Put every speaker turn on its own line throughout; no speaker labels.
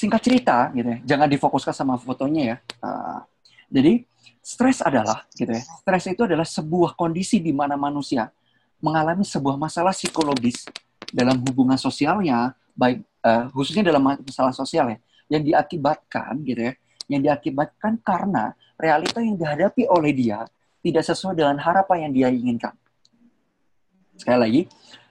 singkat cerita gitu ya, jangan difokuskan sama fotonya ya. Uh, jadi stres adalah gitu ya, stres itu adalah sebuah kondisi di mana manusia mengalami sebuah masalah psikologis dalam hubungan sosialnya, baik uh, khususnya dalam masalah sosial ya, yang diakibatkan gitu ya, yang diakibatkan karena realita yang dihadapi oleh dia tidak sesuai dengan harapan yang dia inginkan. Sekali lagi,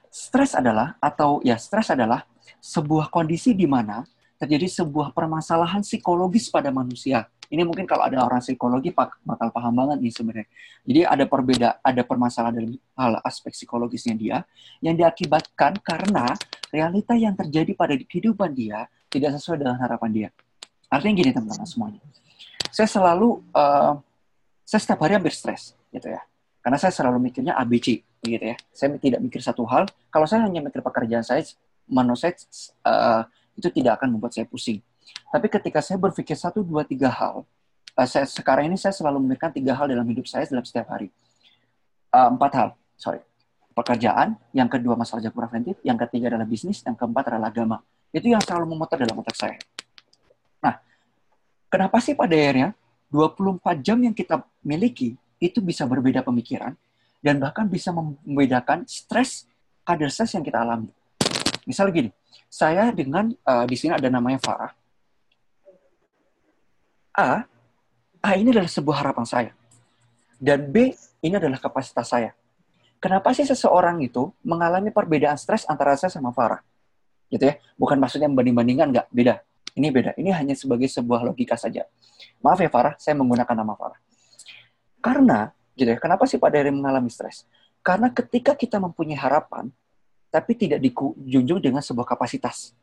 stres adalah atau ya stres adalah sebuah kondisi di mana terjadi sebuah permasalahan psikologis pada manusia. Ini mungkin kalau ada orang psikologi bakal paham banget nih sebenarnya. Jadi ada perbeda, ada permasalahan dalam hal aspek psikologisnya dia yang diakibatkan karena realita yang terjadi pada kehidupan dia tidak sesuai dengan harapan dia. Artinya gini teman-teman semuanya. Saya selalu, uh, saya setiap hari hampir stres gitu ya. Karena saya selalu mikirnya ABC gitu ya. Saya tidak mikir satu hal. Kalau saya hanya mikir pekerjaan saya, saya uh, itu tidak akan membuat saya pusing. Tapi ketika saya berpikir satu, dua, tiga hal, uh, saya, sekarang ini saya selalu memikirkan tiga hal dalam hidup saya dalam setiap hari. Uh, empat hal, sorry. Pekerjaan, yang kedua masalah jago preventif, yang ketiga adalah bisnis, yang keempat adalah agama. Itu yang selalu memutar dalam otak saya. Nah, kenapa sih pada akhirnya 24 jam yang kita miliki itu bisa berbeda pemikiran dan bahkan bisa membedakan stres, kadar stres yang kita alami. Misal gini, saya dengan uh, di sini ada namanya Farah. A, A ini adalah sebuah harapan saya. Dan B, ini adalah kapasitas saya. Kenapa sih seseorang itu mengalami perbedaan stres antara saya sama Farah? Gitu ya. Bukan maksudnya membanding-bandingkan, nggak. Beda. Ini beda. Ini hanya sebagai sebuah logika saja. Maaf ya Farah, saya menggunakan nama Farah. Karena, gitu ya, kenapa sih pada hari mengalami stres? Karena ketika kita mempunyai harapan, tapi tidak dijunjung dengan sebuah kapasitas.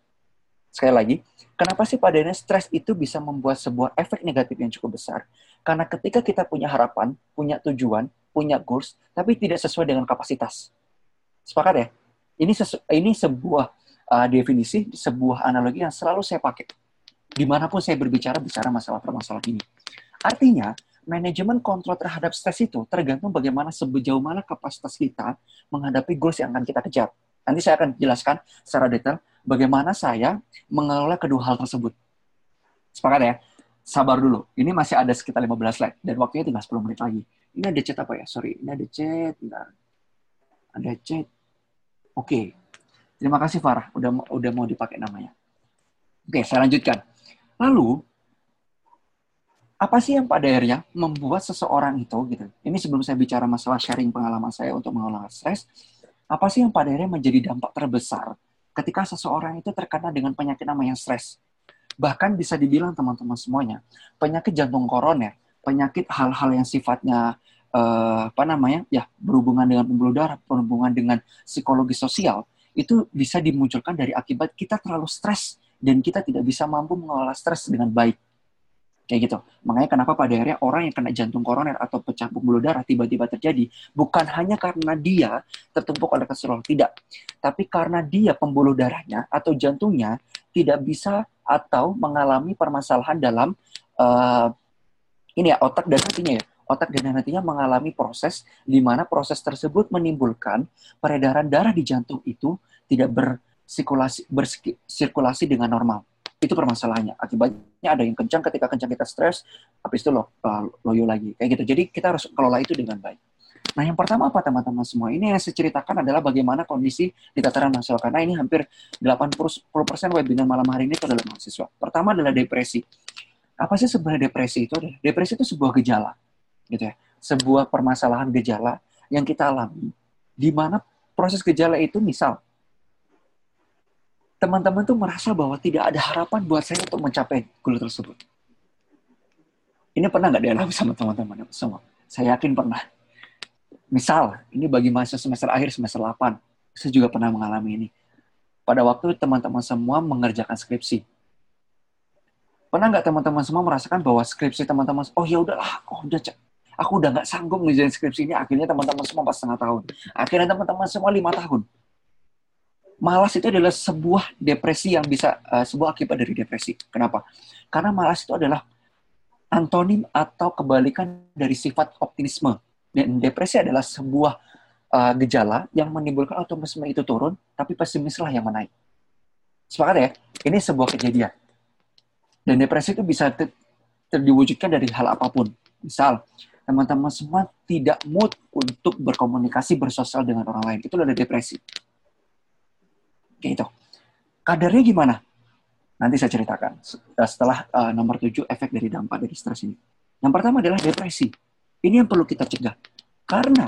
Sekali lagi, kenapa sih pada akhirnya stres itu bisa membuat sebuah efek negatif yang cukup besar? Karena ketika kita punya harapan, punya tujuan, punya goals, tapi tidak sesuai dengan kapasitas. Sepakat ya? Ini sesu ini sebuah uh, definisi, sebuah analogi yang selalu saya pakai. Di mana pun saya berbicara, bicara masalah permasalahan ini. Artinya, manajemen kontrol terhadap stres itu tergantung bagaimana sejauh mana kapasitas kita menghadapi goals yang akan kita kejar. Nanti saya akan jelaskan secara detail bagaimana saya mengelola kedua hal tersebut. Sepakat ya? Sabar dulu. Ini masih ada sekitar 15 slide dan waktunya tinggal 10 menit lagi. Ini ada chat apa ya? Sorry, ini ada chat. Bentar. Ada chat. Oke. Okay. Terima kasih Farah, udah udah mau dipakai namanya. Oke, okay, saya lanjutkan. Lalu apa sih yang pada akhirnya membuat seseorang itu gitu. Ini sebelum saya bicara masalah sharing pengalaman saya untuk mengelola stres, apa sih yang pada akhirnya menjadi dampak terbesar ketika seseorang itu terkena dengan penyakit namanya stres? Bahkan bisa dibilang teman-teman semuanya, penyakit jantung koroner, penyakit hal-hal yang sifatnya uh, apa namanya ya berhubungan dengan pembuluh darah, berhubungan dengan psikologi sosial, itu bisa dimunculkan dari akibat kita terlalu stres dan kita tidak bisa mampu mengelola stres dengan baik kayak gitu. Makanya kenapa pada akhirnya orang yang kena jantung koroner atau pecah pembuluh darah tiba-tiba terjadi bukan hanya karena dia tertumpuk oleh kolesterol, tidak. Tapi karena dia pembuluh darahnya atau jantungnya tidak bisa atau mengalami permasalahan dalam uh, ini ya otak dan hatinya ya. Otak dan hatinya mengalami proses di mana proses tersebut menimbulkan peredaran darah di jantung itu tidak bersirkulasi, bersirkulasi dengan normal itu permasalahannya. Akibatnya ada yang kencang ketika kencang kita stres, habis itu lo, uh, loyo lagi. Kayak gitu. Jadi kita harus kelola itu dengan baik. Nah, yang pertama apa teman-teman semua? Ini yang saya ceritakan adalah bagaimana kondisi di tataran nasional. Karena ini hampir 80% webinar malam hari ini itu adalah mahasiswa. Pertama adalah depresi. Apa sih sebenarnya depresi itu? Depresi itu sebuah gejala. gitu ya. Sebuah permasalahan gejala yang kita alami. Di mana proses gejala itu misal teman-teman tuh merasa bahwa tidak ada harapan buat saya untuk mencapai goal tersebut. Ini pernah nggak dialami sama teman-teman semua? Saya yakin pernah. Misal, ini bagi mahasiswa semester akhir, semester 8, saya juga pernah mengalami ini. Pada waktu teman-teman semua mengerjakan skripsi. Pernah nggak teman-teman semua merasakan bahwa skripsi teman-teman, oh ya udahlah, oh udah aku udah nggak sanggup ngerjain skripsi ini, akhirnya teman-teman semua pas setengah tahun. Akhirnya teman-teman semua lima tahun malas itu adalah sebuah depresi yang bisa uh, sebuah akibat dari depresi. Kenapa? Karena malas itu adalah antonim atau kebalikan dari sifat optimisme. Dan depresi adalah sebuah uh, gejala yang menimbulkan optimisme itu turun, tapi pesimislah yang menaik. Sepakat ya? Ini sebuah kejadian. Dan depresi itu bisa ter terdiwujudkan dari hal apa pun. Misal, teman-teman semua tidak mood untuk berkomunikasi, bersosial dengan orang lain. Itu adalah depresi. Gitu. Kadarnya gimana? Nanti saya ceritakan eh, setelah uh, nomor 7 efek dari dampak dari stres ini. Yang pertama adalah depresi. Ini yang perlu kita cegah. Karena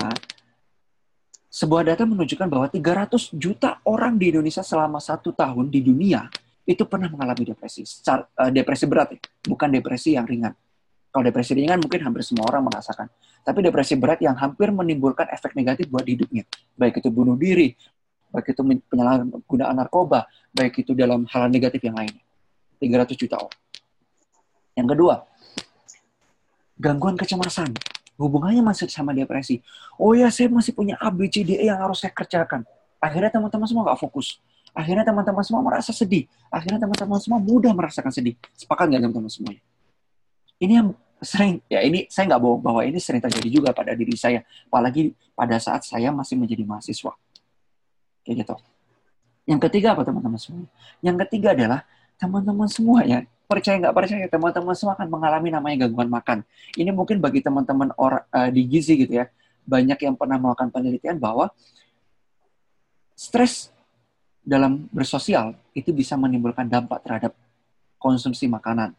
sebuah data menunjukkan bahwa 300 juta orang di Indonesia selama satu tahun di dunia itu pernah mengalami depresi. Uh, depresi berat ya, bukan depresi yang ringan. Kalau depresi ringan mungkin hampir semua orang merasakan. Tapi depresi berat yang hampir menimbulkan efek negatif buat hidupnya. Baik itu bunuh diri, baik itu penyalahgunaan narkoba, baik itu dalam hal negatif yang lainnya. 300 juta orang. Yang kedua, gangguan kecemasan. Hubungannya masih sama depresi. Oh ya, saya masih punya A, B, C, D, E yang harus saya kerjakan. Akhirnya teman-teman semua nggak fokus. Akhirnya teman-teman semua merasa sedih. Akhirnya teman-teman semua mudah merasakan sedih. Sepakat nggak teman-teman semuanya? Ini yang sering, ya ini saya nggak bawa bahwa ini sering terjadi juga pada diri saya. Apalagi pada saat saya masih menjadi mahasiswa. Kayak gitu. Yang ketiga apa teman-teman semua? Yang ketiga adalah teman-teman semua ya percaya nggak percaya teman-teman semua akan mengalami namanya gangguan makan. Ini mungkin bagi teman-teman orang uh, di gizi gitu ya banyak yang pernah melakukan penelitian bahwa stres dalam bersosial itu bisa menimbulkan dampak terhadap konsumsi makanan.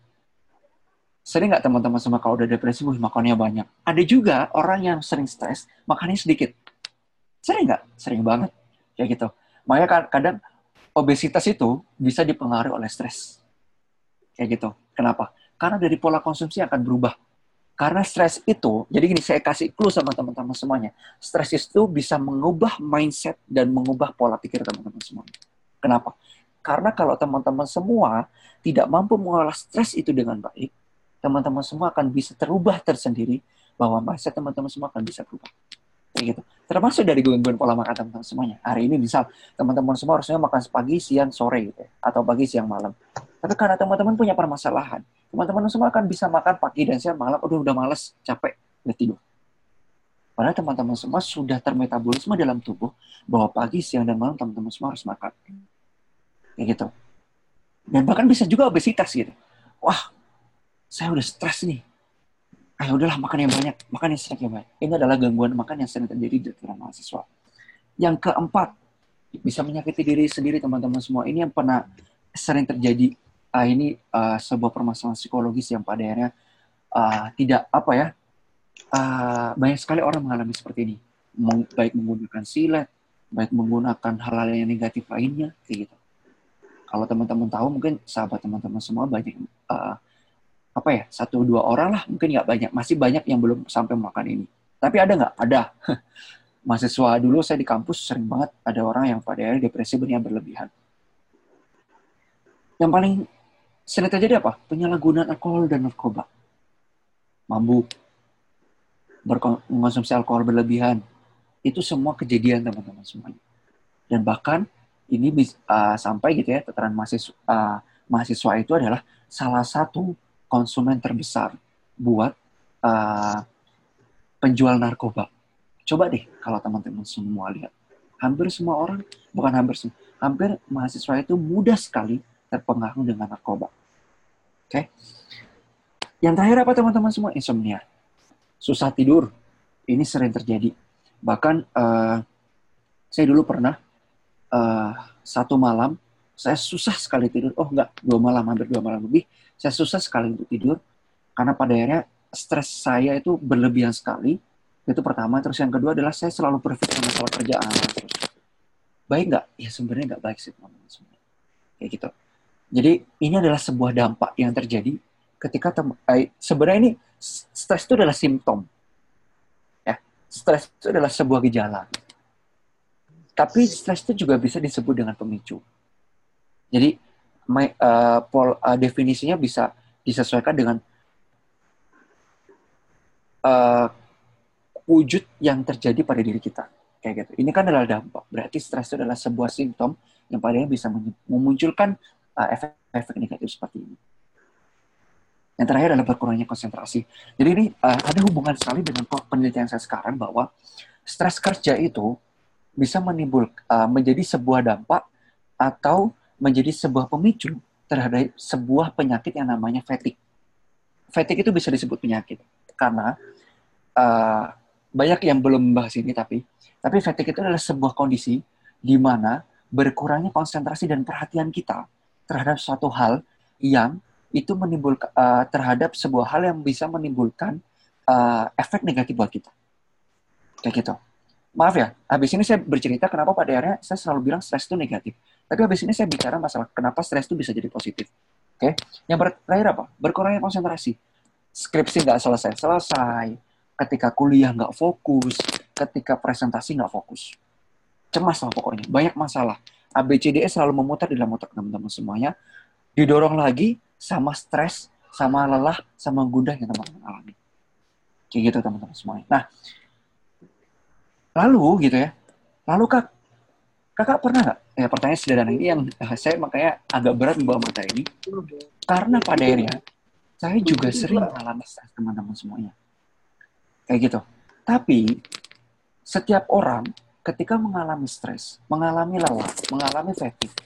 Sering nggak teman-teman semua kalau udah depresi, wih makannya banyak. Ada juga orang yang sering stres, makannya sedikit. Sering nggak? Sering banget. Kayak gitu. Makanya kadang obesitas itu bisa dipengaruhi oleh stres. Kayak gitu. Kenapa? Karena dari pola konsumsi akan berubah. Karena stres itu, jadi gini saya kasih clue sama teman-teman semuanya. Stres itu bisa mengubah mindset dan mengubah pola pikir teman-teman semuanya. Kenapa? Karena kalau teman-teman semua tidak mampu mengolah stres itu dengan baik, teman-teman semua akan bisa terubah tersendiri bahwa masa teman-teman semua akan bisa berubah. Kayak gitu. Termasuk dari gangguan pola makan teman-teman semuanya. Hari ini misal teman-teman semua harusnya makan pagi, siang, sore gitu ya. Atau pagi, siang, malam. Tapi karena teman-teman punya permasalahan, teman-teman semua akan bisa makan pagi dan siang, malam. Udah udah males, capek, udah tidur. Padahal teman-teman semua sudah termetabolisme dalam tubuh bahwa pagi, siang, dan malam teman-teman semua harus makan. Kayak gitu. Dan bahkan bisa juga obesitas gitu. Wah, saya udah stres nih. Ayo udahlah makan yang banyak, makan yang sedikit banyak. Ini adalah gangguan makan yang sering terjadi di dalam mahasiswa. Yang keempat, bisa menyakiti diri sendiri teman-teman semua. Ini yang pernah sering terjadi. Uh, ini uh, sebuah permasalahan psikologis yang pada akhirnya uh, tidak apa ya uh, banyak sekali orang mengalami seperti ini. Meng, baik menggunakan silet, baik menggunakan hal-hal yang negatif lainnya, kayak gitu. Kalau teman-teman tahu, mungkin sahabat teman-teman semua banyak uh, apa ya satu dua orang lah mungkin nggak banyak masih banyak yang belum sampai makan ini. Tapi ada nggak? Ada. Mahasiswa dulu saya di kampus sering banget ada orang yang pada akhirnya depresi benar berlebihan. Yang paling sering terjadi apa? Penyalahgunaan alkohol dan narkoba. Mabuk mengonsumsi alkohol berlebihan. Itu semua kejadian teman-teman semuanya. Dan bahkan ini bisa, uh, sampai gitu ya tataran mahasiswa uh, mahasiswa itu adalah salah satu konsumen terbesar buat uh, penjual narkoba. Coba deh kalau teman-teman semua lihat. Hampir semua orang, bukan hampir semua, hampir mahasiswa itu mudah sekali terpengaruh dengan narkoba. Oke? Okay? Yang terakhir apa teman-teman semua? Insomnia. Susah tidur. Ini sering terjadi. Bahkan uh, saya dulu pernah uh, satu malam saya susah sekali tidur. Oh enggak, dua malam, hampir dua malam lebih. Saya susah sekali untuk tidur. Karena pada akhirnya stres saya itu berlebihan sekali. Itu pertama. Terus yang kedua adalah saya selalu berpikir masalah kerjaan. Baik nggak? Ya sebenarnya nggak baik sih teman-teman Kayak gitu. Jadi ini adalah sebuah dampak yang terjadi ketika eh, sebenarnya ini stres itu adalah simptom. Ya, stres itu adalah sebuah gejala. Tapi stres itu juga bisa disebut dengan pemicu. Jadi uh, pol, uh, definisinya bisa disesuaikan dengan uh, wujud yang terjadi pada diri kita. Kayak gitu. Ini kan adalah dampak. Berarti stres itu adalah sebuah simptom yang padanya bisa memunculkan efek-efek uh, negatif seperti ini. Yang terakhir adalah berkurangnya konsentrasi. Jadi ini uh, ada hubungan sekali dengan penelitian saya sekarang bahwa stres kerja itu bisa menimbul uh, menjadi sebuah dampak atau menjadi sebuah pemicu terhadap sebuah penyakit yang namanya fatigue. Fatigue itu bisa disebut penyakit karena uh, banyak yang belum membahas ini tapi tapi fatigue itu adalah sebuah kondisi di mana berkurangnya konsentrasi dan perhatian kita terhadap suatu hal yang itu menimbulkan uh, terhadap sebuah hal yang bisa menimbulkan uh, efek negatif buat kita. Kayak gitu. Maaf ya, habis ini saya bercerita kenapa pada akhirnya saya selalu bilang stres itu negatif. Tapi habis ini saya bicara masalah kenapa stres itu bisa jadi positif. Oke, okay? yang terakhir apa? Berkurangnya konsentrasi. Skripsi nggak selesai-selesai, ketika kuliah nggak fokus, ketika presentasi nggak fokus. Cemas lah pokoknya, banyak masalah. ABCDE selalu memutar di dalam otak teman-teman semuanya. Didorong lagi sama stres, sama lelah, sama gundah yang teman-teman alami. Kayak gitu teman-teman semuanya. Nah, lalu gitu ya, lalu kak, kakak pernah nggak? Ya pertanyaan sederhana ini yang uh, saya makanya agak berat membawa materi ini, karena pada akhirnya saya juga sering mengalami stres teman-teman semuanya. Kayak gitu. Tapi setiap orang ketika mengalami stres, mengalami lelah, mengalami fatigue,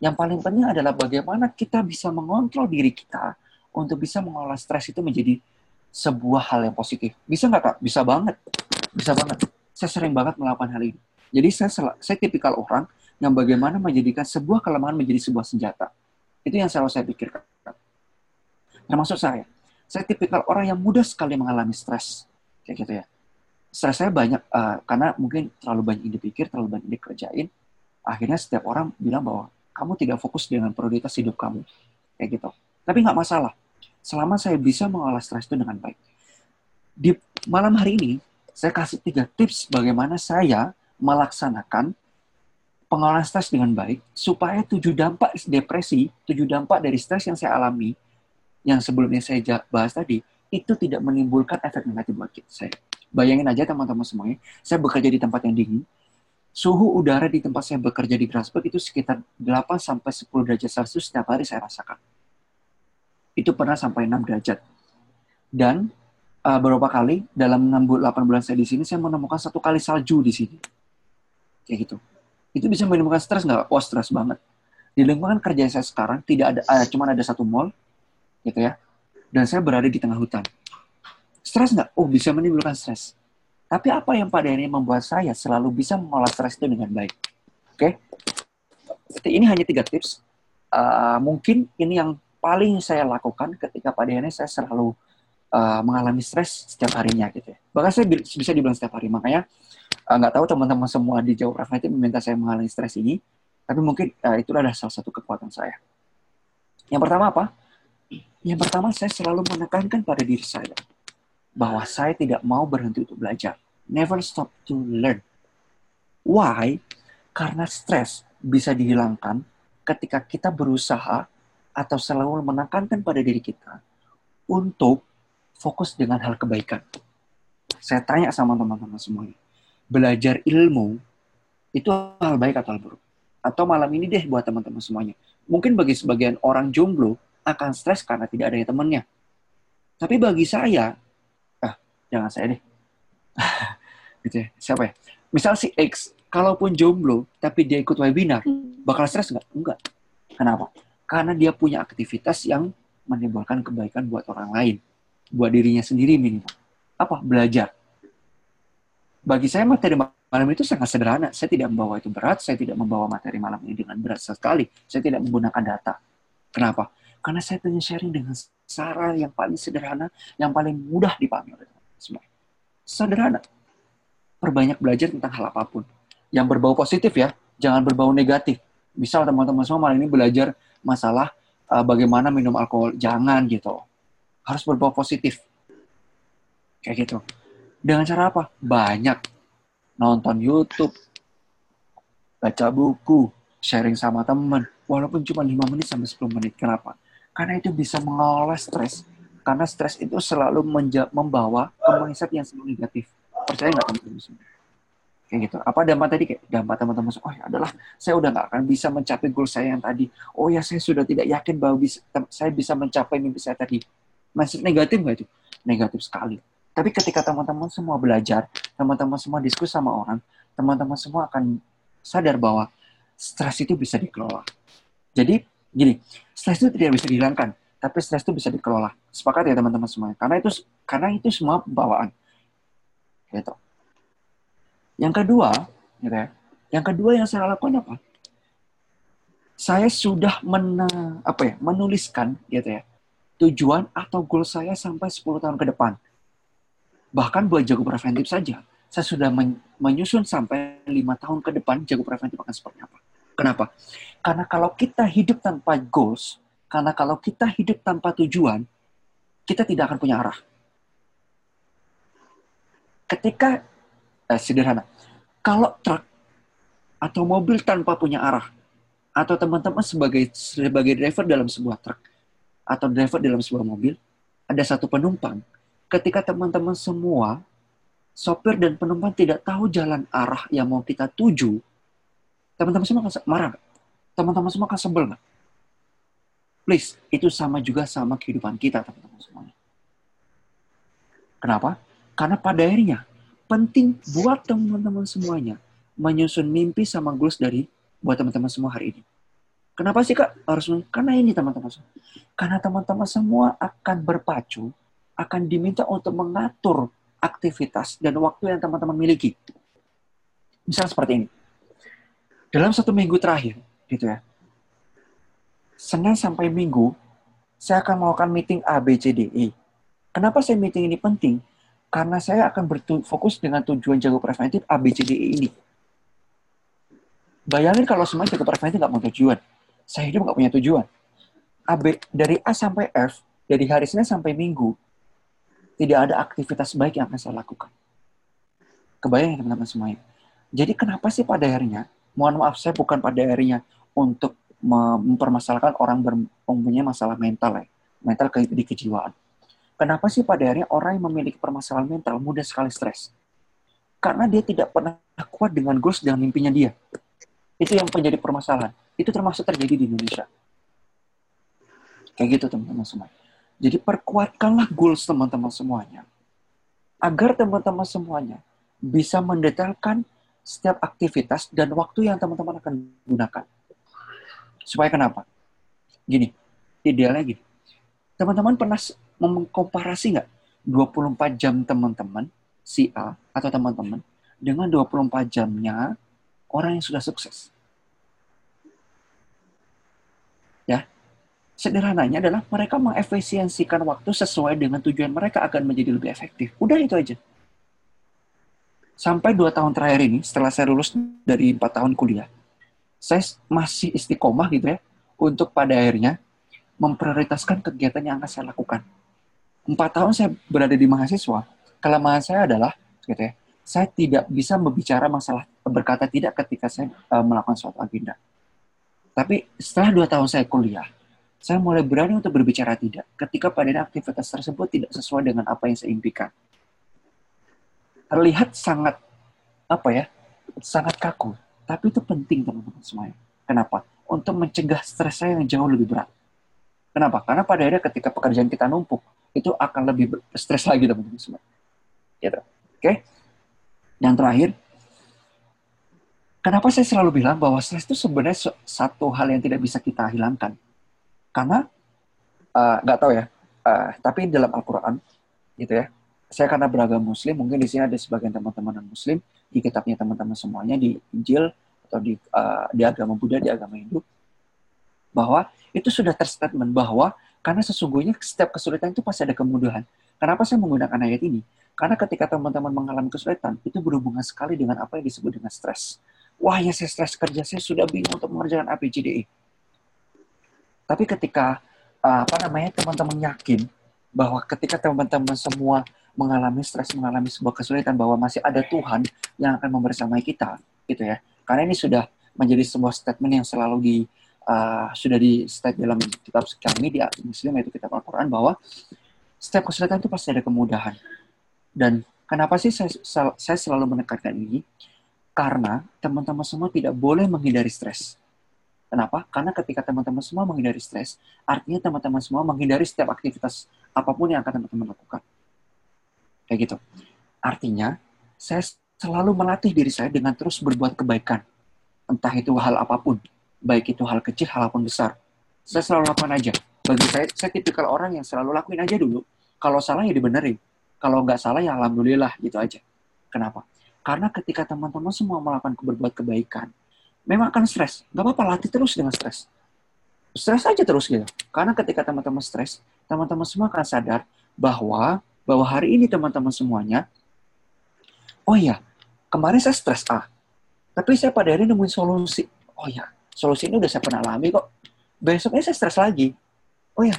yang paling penting adalah bagaimana kita bisa mengontrol diri kita untuk bisa mengolah stres itu menjadi sebuah hal yang positif. Bisa nggak kak? Bisa banget. Bisa banget. Saya sering banget melakukan hal ini. Jadi saya, saya tipikal orang yang bagaimana menjadikan sebuah kelemahan menjadi sebuah senjata. Itu yang selalu saya pikirkan. Termasuk saya. Saya tipikal orang yang mudah sekali mengalami stres. Kayak gitu ya. Stres saya banyak, uh, karena mungkin terlalu banyak yang dipikir, terlalu banyak yang dikerjain. Akhirnya setiap orang bilang bahwa kamu tidak fokus dengan prioritas hidup kamu. Kayak gitu. Tapi nggak masalah selama saya bisa mengolah stres itu dengan baik. Di malam hari ini, saya kasih tiga tips bagaimana saya melaksanakan pengolahan stres dengan baik supaya tujuh dampak depresi, tujuh dampak dari stres yang saya alami yang sebelumnya saya bahas tadi itu tidak menimbulkan efek negatif buat saya. Bayangin aja teman-teman semuanya, saya bekerja di tempat yang dingin, suhu udara di tempat saya bekerja di Grasberg itu sekitar 8 sampai 10 derajat Celcius setiap hari saya rasakan itu pernah sampai 6 derajat. Dan uh, beberapa kali dalam 6 8 bulan saya di sini saya menemukan satu kali salju di sini. Kayak gitu. Itu bisa menimbulkan stres nggak? Wah, stres banget. Di lingkungan kerja saya sekarang tidak ada uh, cuma ada satu mall gitu ya. Dan saya berada di tengah hutan. Stres nggak? Oh, bisa menimbulkan stres. Tapi apa yang pada ini membuat saya selalu bisa mengolah stres itu dengan baik? Oke? Okay? Ini hanya tiga tips. Uh, mungkin ini yang paling saya lakukan ketika pada akhirnya saya selalu uh, mengalami stres setiap harinya gitu ya. Bahkan saya bisa dibilang setiap hari. Makanya nggak tahu teman-teman semua di Rafa itu meminta saya mengalami stres ini, tapi mungkin uh, itu adalah salah satu kekuatan saya. Yang pertama apa? Yang pertama saya selalu menekankan pada diri saya bahwa saya tidak mau berhenti untuk belajar. Never stop to learn. Why? Karena stres bisa dihilangkan ketika kita berusaha atau selalu menekankan pada diri kita untuk fokus dengan hal kebaikan. Saya tanya sama teman-teman semuanya, belajar ilmu itu hal baik atau hal buruk? Atau malam ini deh buat teman-teman semuanya. Mungkin bagi sebagian orang jomblo akan stres karena tidak ada temannya. Tapi bagi saya, ah jangan saya deh. gitu ya, siapa ya? Misal si X, kalaupun jomblo tapi dia ikut webinar, bakal stres nggak? Enggak. Kenapa? karena dia punya aktivitas yang menimbulkan kebaikan buat orang lain, buat dirinya sendiri minimal. Apa? Belajar. Bagi saya materi malam itu sangat sederhana. Saya tidak membawa itu berat, saya tidak membawa materi malam ini dengan berat sekali. Saya tidak menggunakan data. Kenapa? Karena saya ingin sharing dengan cara yang paling sederhana, yang paling mudah dipahami oleh semua. Sederhana. Perbanyak belajar tentang hal apa pun. Yang berbau positif ya, jangan berbau negatif. Misal teman-teman semua malam ini belajar masalah uh, bagaimana minum alkohol. Jangan gitu. Harus berbau positif. Kayak gitu. Dengan cara apa? Banyak. Nonton YouTube, baca buku, sharing sama teman, walaupun cuma 5 menit sampai 10 menit. Kenapa? Karena itu bisa mengolah stres. Karena stres itu selalu membawa ke mindset yang selalu negatif. Percaya nggak teman-teman? kayak gitu apa dampak tadi kayak dampak teman-teman oh ya adalah saya udah nggak akan bisa mencapai goal saya yang tadi oh ya saya sudah tidak yakin bahwa bisa, saya bisa mencapai mimpi saya tadi masih negatif nggak itu negatif sekali tapi ketika teman-teman semua belajar teman-teman semua diskusi sama orang teman-teman semua akan sadar bahwa stres itu bisa dikelola jadi Gini, stres itu tidak bisa dihilangkan, tapi stres itu bisa dikelola. Sepakat ya teman-teman semuanya. Karena itu karena itu semua bawaan. Gitu. Yang kedua, gitu ya. Yang kedua yang saya lakukan apa? Saya sudah men, apa ya, menuliskan gitu ya, tujuan atau goal saya sampai 10 tahun ke depan. Bahkan buat jago preventif saja, saya sudah menyusun sampai lima tahun ke depan jago preventif akan seperti apa. Kenapa? Karena kalau kita hidup tanpa goals, karena kalau kita hidup tanpa tujuan, kita tidak akan punya arah. Ketika, eh, sederhana, kalau truk atau mobil tanpa punya arah, atau teman-teman sebagai sebagai driver dalam sebuah truk, atau driver dalam sebuah mobil, ada satu penumpang. Ketika teman-teman semua, sopir dan penumpang tidak tahu jalan arah yang mau kita tuju, Teman-teman semua akan marah Teman-teman semua akan sebel nggak? Please, itu sama juga sama kehidupan kita, teman-teman semuanya. Kenapa? Karena pada akhirnya, penting buat teman-teman semuanya menyusun mimpi sama goals dari buat teman-teman semua hari ini. Kenapa sih kak harus karena ini teman-teman semua. Karena teman-teman semua akan berpacu, akan diminta untuk mengatur aktivitas dan waktu yang teman-teman miliki. Misal seperti ini dalam satu minggu terakhir, gitu ya, Senin sampai Minggu, saya akan melakukan meeting A, B, C, D, E. Kenapa saya meeting ini penting? Karena saya akan berfokus dengan tujuan jago preventif A, B, C, D, E ini. Bayangin kalau semua jago preventif nggak mau tujuan. Saya hidup nggak punya tujuan. A, B, dari A sampai F, dari hari Senin sampai Minggu, tidak ada aktivitas baik yang akan saya lakukan. Kebayang ya teman-teman semuanya. Jadi kenapa sih pada akhirnya mohon maaf saya bukan pada akhirnya untuk mempermasalahkan orang mempunyai masalah mental ya, mental ke, di kejiwaan. Kenapa sih pada akhirnya orang yang memiliki permasalahan mental mudah sekali stres? Karena dia tidak pernah kuat dengan goals dan mimpinya dia. Itu yang menjadi permasalahan. Itu termasuk terjadi di Indonesia. Kayak gitu teman-teman semua. Jadi perkuatkanlah goals teman-teman semuanya. Agar teman-teman semuanya bisa mendetailkan setiap aktivitas dan waktu yang teman-teman akan gunakan. Supaya kenapa? Gini, idealnya gini. Teman-teman pernah mengkomparasi nggak 24 jam teman-teman, si A atau teman-teman, dengan 24 jamnya orang yang sudah sukses? Ya, sederhananya adalah mereka mengefisiensikan waktu sesuai dengan tujuan mereka akan menjadi lebih efektif. Udah itu aja sampai dua tahun terakhir ini, setelah saya lulus dari empat tahun kuliah, saya masih istiqomah gitu ya, untuk pada akhirnya memprioritaskan kegiatan yang akan saya lakukan. Empat tahun saya berada di mahasiswa, kelemahan saya adalah, gitu ya, saya tidak bisa berbicara masalah berkata tidak ketika saya uh, melakukan suatu agenda. Tapi setelah dua tahun saya kuliah, saya mulai berani untuk berbicara tidak ketika pada aktivitas tersebut tidak sesuai dengan apa yang saya impikan. Terlihat sangat apa ya sangat kaku. Tapi itu penting teman-teman semuanya. Kenapa? Untuk mencegah stres saya yang jauh lebih berat. Kenapa? Karena pada akhirnya ketika pekerjaan kita numpuk itu akan lebih stres lagi teman-teman semua gitu. Oke? Yang terakhir kenapa saya selalu bilang bahwa stres itu sebenarnya satu hal yang tidak bisa kita hilangkan karena eh, nggak uh, tahu ya uh, tapi dalam Al-Quran gitu ya saya karena beragama muslim, mungkin di sini ada sebagian teman-teman non muslim, di kitabnya teman-teman semuanya, di Injil, atau di, uh, di agama Buddha, di agama Hindu, bahwa itu sudah terstatement bahwa karena sesungguhnya setiap kesulitan itu pasti ada kemudahan. Kenapa saya menggunakan ayat ini? Karena ketika teman-teman mengalami kesulitan, itu berhubungan sekali dengan apa yang disebut dengan stres. Wah, ya saya stres kerja, saya sudah bingung untuk mengerjakan APJDE. Tapi ketika uh, apa namanya teman-teman yakin bahwa ketika teman-teman semua mengalami stres, mengalami sebuah kesulitan bahwa masih ada Tuhan yang akan membersamai kita, gitu ya. Karena ini sudah menjadi sebuah statement yang selalu di uh, sudah di state dalam kitab kami di Muslim yaitu kitab Al-Quran bahwa setiap kesulitan itu pasti ada kemudahan. Dan kenapa sih saya, saya selalu menekankan ini? Karena teman-teman semua tidak boleh menghindari stres. Kenapa? Karena ketika teman-teman semua menghindari stres, artinya teman-teman semua menghindari setiap aktivitas apa pun yang akan teman-teman lakukan. Kayak gitu. Artinya, saya selalu melatih diri saya dengan terus berbuat kebaikan. Entah itu hal apa pun. Baik itu hal kecil, hal apa pun besar. Saya selalu lakukan aja. Bagi saya, saya tipikal orang yang selalu lakuin aja dulu. Kalau salah ya dibenerin. Kalau nggak salah ya alhamdulillah gitu aja. Kenapa? Karena ketika teman-teman semua melakukan berbuat kebaikan, memang akan stres. Gak apa-apa, latih terus dengan stres. Stres aja terus gitu. Karena ketika teman-teman stres, teman-teman semua akan sadar bahwa bahwa hari ini teman-teman semuanya, oh iya, kemarin saya stres A, tapi saya pada hari ini nemuin solusi. Oh ya, solusi ini udah saya pernah alami kok. Besoknya saya stres lagi. Oh ya,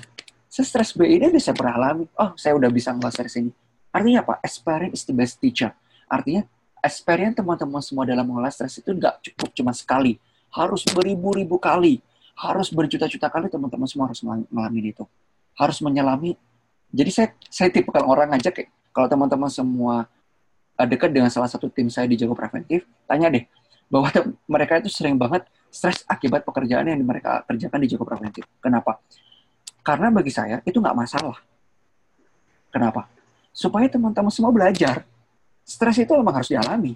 saya stres B ini udah saya pernah alami. Oh, saya udah bisa ngelas dari sini. Artinya apa? Experience is the best teacher. Artinya, experience teman-teman semua dalam mengelola stres itu nggak cukup cuma sekali. Harus beribu-ribu kali. Harus berjuta-juta kali teman-teman semua harus mengalami itu. Harus menyelami. Jadi saya, saya tipe orang aja kayak, kalau teman-teman semua eh, dekat dengan salah satu tim saya di Jago Preventif, tanya deh, bahwa mereka itu sering banget stres akibat pekerjaan yang mereka kerjakan di Joko Preventif. Kenapa? Karena bagi saya itu nggak masalah. Kenapa? Supaya teman-teman semua belajar. Stres itu memang harus dialami.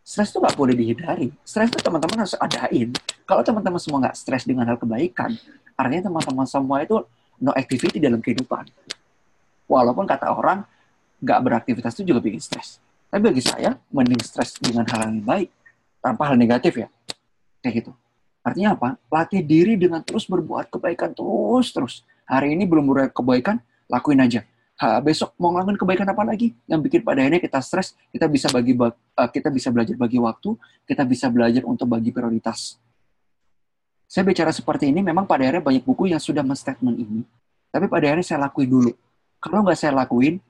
Stres itu nggak boleh dihindari. Stres itu teman-teman harus adain. Kalau teman-teman semua nggak stres dengan hal kebaikan, artinya teman-teman semua itu no activity dalam kehidupan. Walaupun kata orang, nggak beraktivitas itu juga bikin stres. Tapi bagi saya, mending stres dengan hal yang baik tanpa hal negatif ya. Kayak gitu. Artinya apa? Latih diri dengan terus berbuat kebaikan terus-terus. Hari ini belum berbuat kebaikan, lakuin aja. Ha, besok mau ngelakuin kebaikan apa lagi? Yang bikin pada akhirnya kita stres, kita bisa bagi uh, kita bisa belajar bagi waktu, kita bisa belajar untuk bagi prioritas. Saya bicara seperti ini, memang pada akhirnya banyak buku yang sudah men-statement ini. Tapi pada akhirnya saya lakuin dulu. Kalau nggak saya lakuin,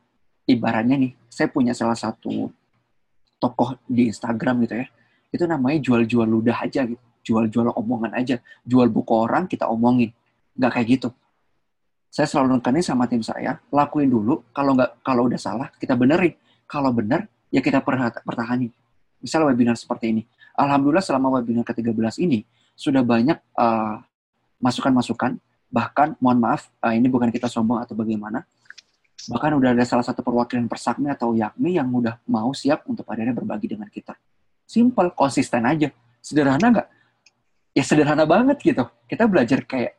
ibaratnya nih, saya punya salah satu tokoh di Instagram gitu ya itu namanya jual-jual ludah aja gitu jual-jual omongan aja jual buku orang kita omongin nggak kayak gitu saya selalu nekanin sama tim saya lakuin dulu. Kalau nggak kalau udah salah kita benerin. Kalau benar ya kita pertahani misal webinar seperti ini. Alhamdulillah selama webinar ke-13 ini sudah banyak uh, masukan-masukan. Bahkan mohon maaf uh, ini bukan kita sombong atau bagaimana. Bahkan udah ada salah satu perwakilan persakmi atau yakmi yang udah mau siap untuk akhirnya berbagi dengan kita. Simple, konsisten aja. Sederhana nggak? Ya sederhana banget gitu. Kita belajar kayak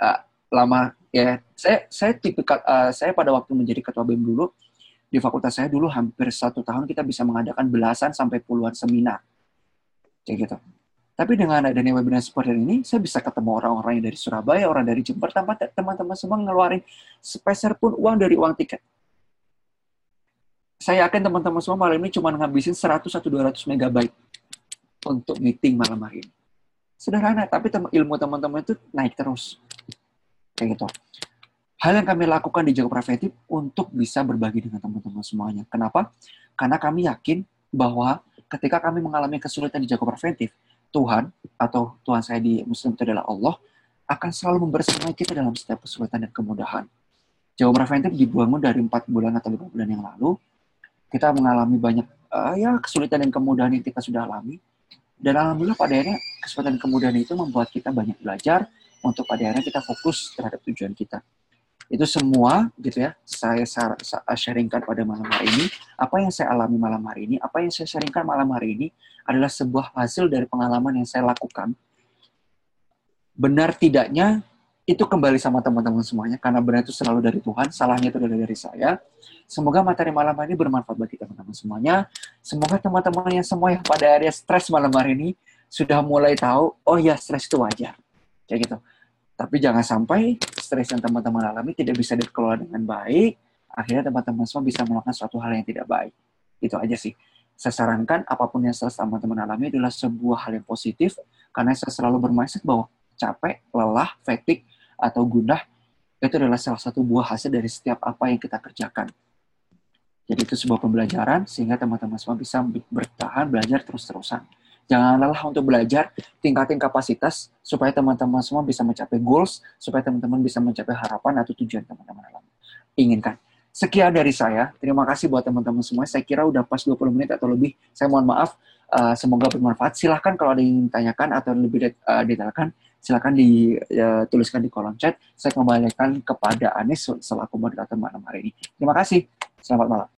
uh, lama ya. Saya saya tipikal uh, saya pada waktu menjadi ketua BEM dulu di fakultas saya dulu hampir satu tahun kita bisa mengadakan belasan sampai puluhan seminar kayak gitu. Tapi dengan adanya webinar seperti ini, saya bisa ketemu orang-orang yang dari Surabaya, orang dari Jember, tanpa teman-teman semua ngeluarin sepeser pun uang dari uang tiket saya yakin teman-teman semua malam ini cuma ngabisin 100 atau 200 megabyte untuk meeting malam hari ini. Sederhana, tapi ilmu teman-teman itu naik terus. Kayak gitu. Hal yang kami lakukan di Jago Preventif untuk bisa berbagi dengan teman-teman semuanya. Kenapa? Karena kami yakin bahwa ketika kami mengalami kesulitan di Jago Preventif, Tuhan atau Tuhan saya di Muslim itu adalah Allah akan selalu membersamai kita dalam setiap kesulitan dan kemudahan. Jago Preventif dibangun dari empat bulan atau lima bulan yang lalu kita mengalami banyak uh, ya kesulitan dan kemudahan yang kita sudah alami. Dan alhamdulillah pada akhirnya kesulitan dan kemudahan itu membuat kita banyak belajar untuk pada akhirnya kita fokus terhadap tujuan kita. Itu semua gitu ya, saya sharingkan pada malam hari ini. Apa yang saya alami malam hari ini, apa yang saya sharingkan malam hari ini adalah sebuah hasil dari pengalaman yang saya lakukan. Benar tidaknya itu kembali sama teman-teman semuanya karena benar itu selalu dari Tuhan, salahnya itu dari dari saya. Semoga materi malam hari ini bermanfaat bagi teman-teman semuanya. Semoga teman-teman yang semua yang pada area stres malam hari ini sudah mulai tahu, oh ya stres itu wajar. Kayak gitu. Tapi jangan sampai stres yang teman-teman alami tidak bisa dikelola dengan baik. Akhirnya teman-teman semua bisa melakukan suatu hal yang tidak baik. Itu aja sih. Saya sarankan apa pun yang stres teman-teman alami adalah sebuah hal yang positif karena saya selalu bermindset bahwa capek, lelah, fatigue, atau gundah itu adalah salah satu buah hasil dari setiap apa yang kita kerjakan. Jadi itu sebuah pembelajaran sehingga teman-teman semua bisa bertahan belajar terus-terusan. Jangan lelah untuk belajar, tingkatin kapasitas supaya teman-teman semua bisa mencapai goals, supaya teman-teman bisa mencapai harapan atau tujuan teman-teman inginkan. Sekian dari saya. Terima kasih buat teman-teman semua. Saya kira udah pas 20 menit atau lebih. Saya mohon maaf. Uh, semoga bermanfaat. Silahkan kalau ada yang tanyakan atau lebih det uh, detailkan, silakan dituliskan ya, di kolom chat. Saya kembalikan kepada Anis selaku moderator malam hari ini. Terima kasih. Selamat malam.